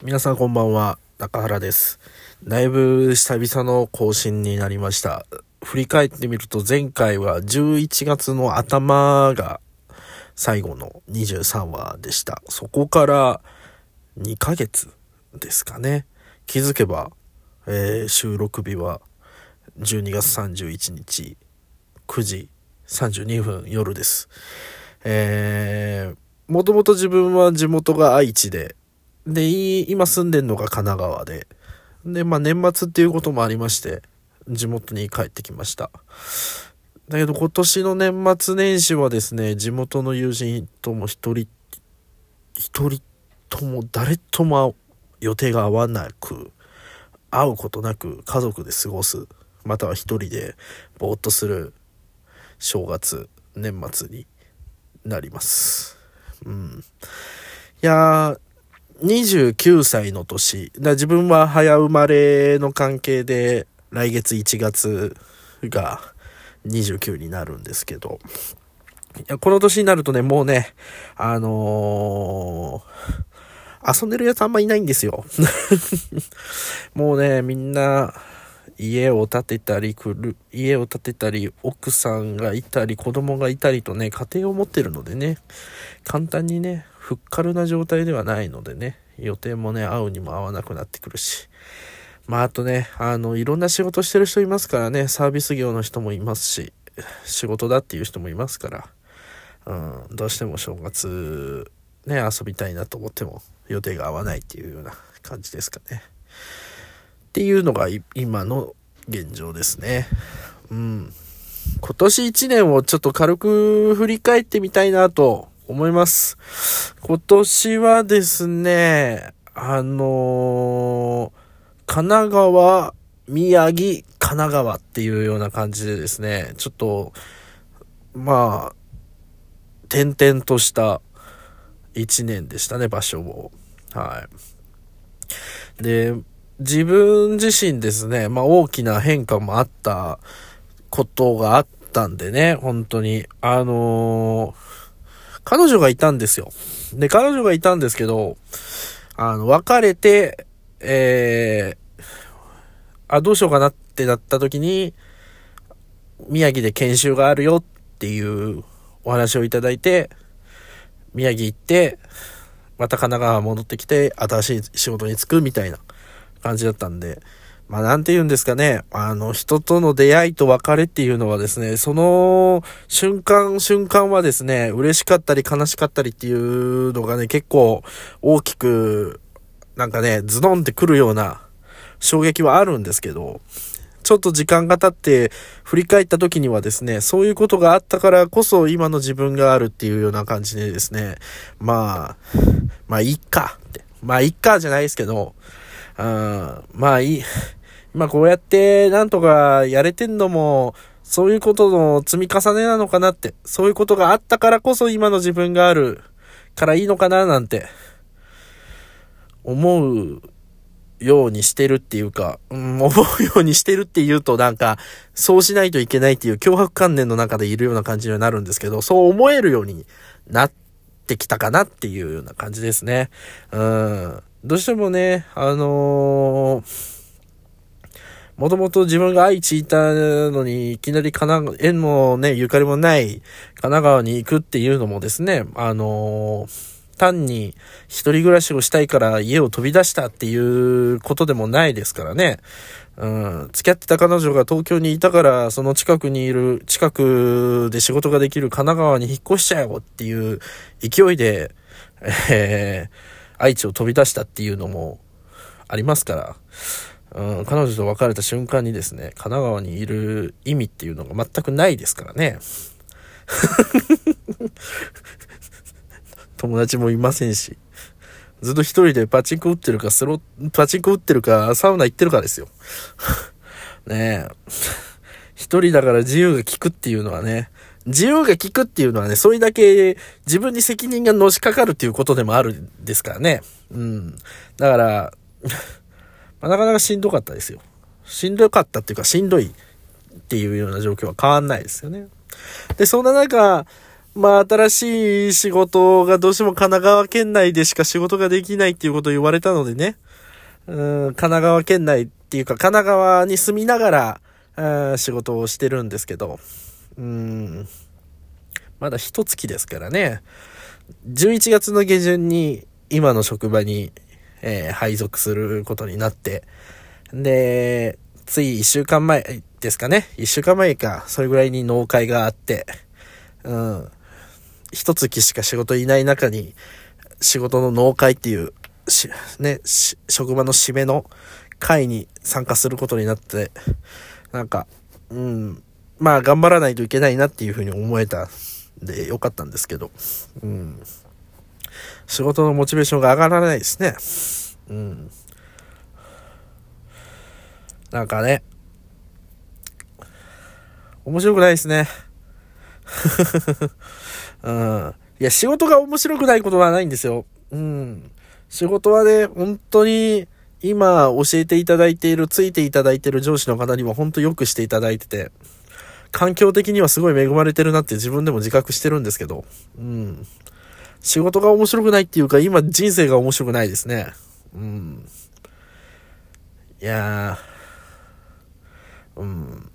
皆さんこんばんは、中原です。だいぶ久々の更新になりました。振り返ってみると前回は11月の頭が最後の23話でした。そこから2ヶ月ですかね。気づけば、えー収録日は12月31日9時32分夜です。えー、もともと自分は地元が愛知で、で、今住んでんのが神奈川で、で、まあ年末っていうこともありまして、地元に帰ってきました。だけど今年の年末年始はですね、地元の友人とも一人、一人とも誰とも予定が合わなく、会うことなく家族で過ごす、または一人でぼーっとする正月、年末になります。うん。いやー、29歳の年。だ自分は早生まれの関係で、来月1月が29になるんですけど、いや、この年になるとね、もうね、あのー遊んでるやつあんまいないんですよ。もうね、みんな、家を建てたり、家を建てたり、奥さんがいたり、子供がいたりとね、家庭を持ってるのでね、簡単にね、ふっかるな状態ではないのでね、予定もね、合うにも合わなくなってくるし。まあ、あとね、あの、いろんな仕事してる人いますからね、サービス業の人もいますし、仕事だっていう人もいますから、うん、どうしても正月、ね、遊びたいなと思っても予定が合わないっていうような感じですかね。っていうのが今の現状ですね。うん。今年1年をちょっと軽く振り返ってみたいなと思います。今年はですね、あのー神奈川、宮城、神奈川っていうような感じでですね、ちょっと、まあ、転々とした1年でしたね、場所を。はい。で、自分自身ですね、まあ大きな変化もあったことがあったんでね、本当に。あのー彼女がいたんですよ。で、彼女がいたんですけど、あの、別れて、えー、あ、どうしようかなってなった時に、宮城で研修があるよっていうお話をいただいて、宮城行って、また神奈川戻ってきて、新しい仕事に就くみたいな感じだったんで、まあなんて言うんですかね、あの人との出会いと別れっていうのはですね、その瞬間瞬間はですね、嬉しかったり悲しかったりっていうのがね、結構大きく、なんかね、ズドンってくるような衝撃はあるんですけど、ちょっと時間が経って振り返った時にはですね、そういうことがあったからこそ今の自分があるっていうような感じでですね、まあ、まあいいかって。まあいいかじゃないですけど、うん、まあいい。今こうやってなんとかやれてんのも、そういうことの積み重ねなのかなって、そういうことがあったからこそ今の自分があるからいいのかななんて、思うようにしてるっていうか、うん、思うようにしてるっていうとなんか、そうしないといけないっていう脅迫観念の中でいるような感じになるんですけど、そう思えるようになってきたかなっていうような感じですね。うん。どうしてもね、あのーもともと自分が愛知いたのに、いきなり神奈川、縁もね、ゆかりもない神奈川に行くっていうのもですね、あのー単に一人暮らしをしたいから家を飛び出したっていうことでもないですからね。うん、付き合ってた彼女が東京にいたから、その近くにいる、近くで仕事ができる神奈川に引っ越しちゃえよっていう勢いで、えー、愛知を飛び出したっていうのもありますから、うん、彼女と別れた瞬間にですね、神奈川にいる意味っていうのが全くないですからね。友達もいませんし。ずっと一人でパチンコ打ってるか、スロ、パチンコ打ってるか、サウナ行ってるかですよ。ねえ。一人だから自由が利くっていうのはね、自由が利くっていうのはね、それだけ自分に責任がのしかかるっていうことでもあるんですからね。うん。だから、まあ、なかなかしんどかったですよ。しんどかったっていうか、しんどいっていうような状況は変わんないですよね。で、そんな中、まあ、新しい仕事がどうしても神奈川県内でしか仕事ができないっていうことを言われたのでね、うん、神奈川県内っていうか、神奈川に住みながら、仕事をしてるんですけど、うん、まだ一月ですからね、11月の下旬に今の職場に、えー、配属することになって、で、つい一週間前ですかね。一週間前か。それぐらいに納会があって、うん。一月しか仕事いない中に、仕事の納会っていう、し、ね、職場の締めの会に参加することになって、なんか、うん。まあ、頑張らないといけないなっていうふうに思えたんで、よかったんですけど、うん。仕事のモチベーションが上がらないですね。うん。なんかね、面白くないですね。うん。いや、仕事が面白くないことはないんですよ。うん。仕事はね、本当に、今教えていただいている、ついていただいている上司の方にも本当よくしていただいてて、環境的にはすごい恵まれてるなって自分でも自覚してるんですけど、うん。仕事が面白くないっていうか、今人生が面白くないですね。うん。いやー、うん。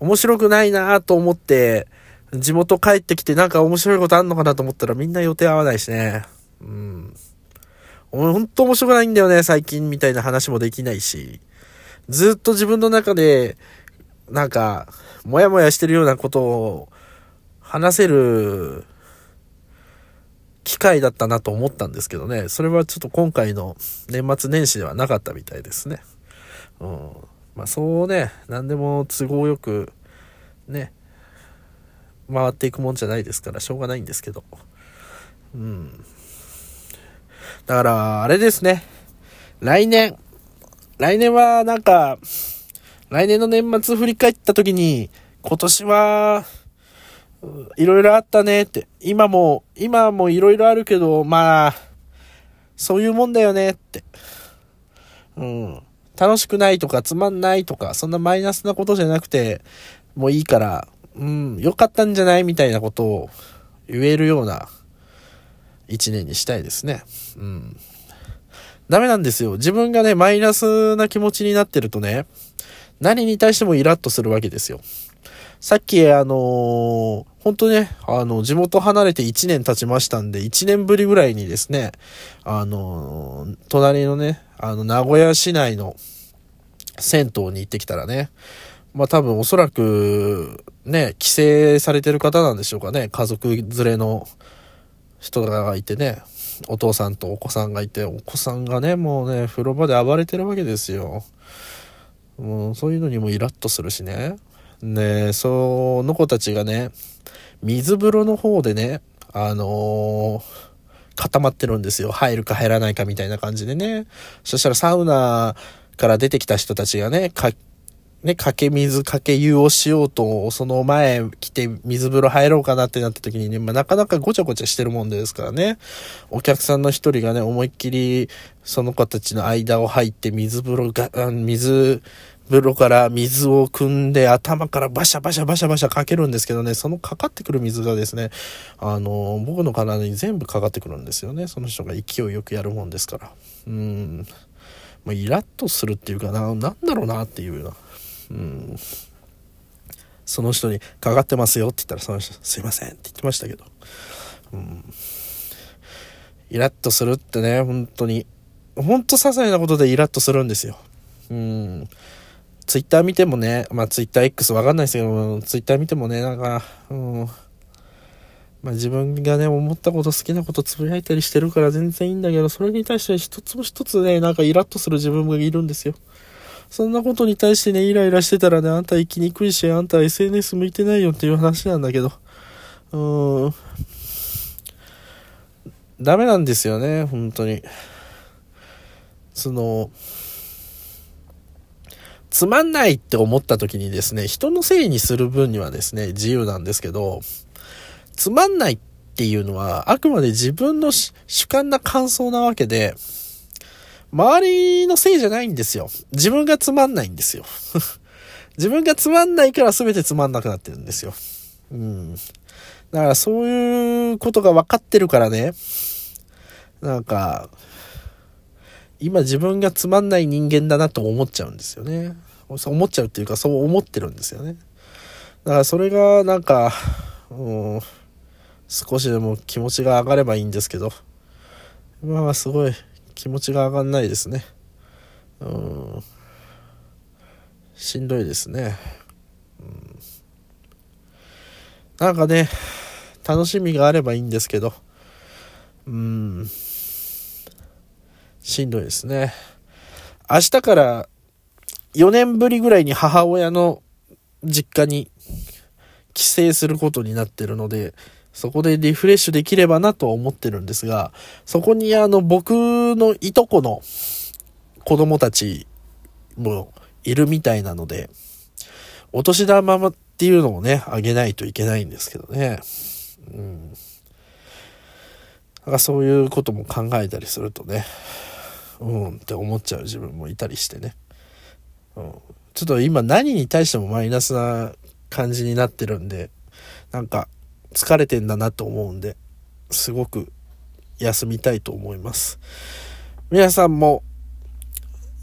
面白くないなと思って、地元帰ってきてなんか面白いことあんのかなと思ったらみんな予定合わないしね。うん。ほんと面白くないんだよね、最近みたいな話もできないし。ずっと自分の中で、なんか、もやもやしてるようなことを話せる機会だったなと思ったんですけどね。それはちょっと今回の年末年始ではなかったみたいですね。うん。まあそうね、何でも都合よく、ね、回っていくもんじゃないですから、しょうがないんですけど。うん。だから、あれですね。来年。来年はなんか、来年の年末振り返った時に、今年は、いろいろあったねって。今も、今もいろいろあるけど、まあ、そういうもんだよねって。うん。楽しくないとかつまんないとか、そんなマイナスなことじゃなくて、もういいから、うん、良かったんじゃないみたいなことを言えるような一年にしたいですね。うん。ダメなんですよ。自分がね、マイナスな気持ちになってるとね、何に対してもイラッとするわけですよ。さっき、あのー、本当ね、あの、地元離れて1年経ちましたんで、1年ぶりぐらいにですね、あの、隣のね、あの、名古屋市内の銭湯に行ってきたらね、まあ多分おそらく、ね、帰省されてる方なんでしょうかね、家族連れの人がいてね、お父さんとお子さんがいて、お子さんがね、もうね、風呂場で暴れてるわけですよ。もうそういうのにもイラッとするしね。で、その子たちがね、水風呂の方でね、あのー、固まってるんですよ。入るか入らないかみたいな感じでね。そしたらサウナから出てきた人たちがね、か、ね、かけ水、かけ湯をしようと、その前来て水風呂入ろうかなってなった時にね、まあ、なかなかごちゃごちゃしてるもんですからね。お客さんの一人がね、思いっきりその子たちの間を入って水風呂が、水、風呂から水を汲んで頭からバシャバシャバシャバシャかけるんですけどね、そのかかってくる水がですね、あの、僕の体に全部かかってくるんですよね。その人が勢いよくやるもんですから。うん。まあ、イラッとするっていうかな、なんだろうなっていうような。うん。その人にかかってますよって言ったらその人、すいませんって言ってましたけど。うん。イラッとするってね、本当に。ほんと些細なことでイラッとするんですよ。うん。ツイッター見てもね、まあツイッター X わかんないですけど、ツイッター見てもね、なんか、うん、まあ自分がね、思ったこと好きなことつぶやいたりしてるから全然いいんだけど、それに対して一つも一つね、なんかイラッとする自分がいるんですよ。そんなことに対してね、イライラしてたらね、あんた生きにくいし、あんた SNS 向いてないよっていう話なんだけど、うーん、ダメなんですよね、本当に。その、つまんないって思った時にですね、人のせいにする分にはですね、自由なんですけど、つまんないっていうのは、あくまで自分の主観な感想なわけで、周りのせいじゃないんですよ。自分がつまんないんですよ。自分がつまんないから全てつまんなくなってるんですよ。うん。だからそういうことが分かってるからね、なんか、今自分がつまんない人間だなと思っちゃうんですよね。思っちゃうっていうかそう思ってるんですよね。だからそれがなんか、うん、少しでも気持ちが上がればいいんですけど、今はすごい気持ちが上がんないですね。うん、しんどいですね。うん、なんかね、楽しみがあればいいんですけど、うん、しんどいですね。明日から4年ぶりぐらいに母親の実家に帰省することになってるので、そこでリフレッシュできればなとは思ってるんですが、そこにあの僕のいとこの子供たちもいるみたいなので、お年玉っていうのをね、あげないといけないんですけどね。うん。なんかそういうことも考えたりするとね、うんって思っちゃう自分もいたりしてね。うん、ちょっと今何に対してもマイナスな感じになってるんで、なんか疲れてんだなと思うんで、すごく休みたいと思います。皆さんも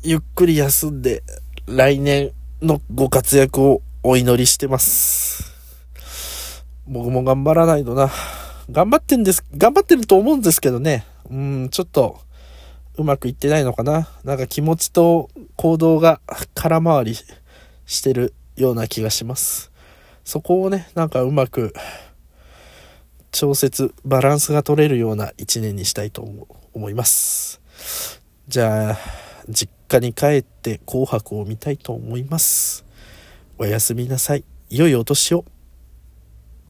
ゆっくり休んで来年のご活躍をお祈りしてます。僕も頑張らないとな。頑張ってんです、頑張ってると思うんですけどね。うん、ちょっと、うまくいってないのかな？なんか気持ちと行動が 空回りしてるような気がします。そこをね、なんかうまく調節、バランスが取れるような一年にしたいと思います。じゃあ、実家に帰って紅白を見たいと思います。おやすみなさい。良いお年を。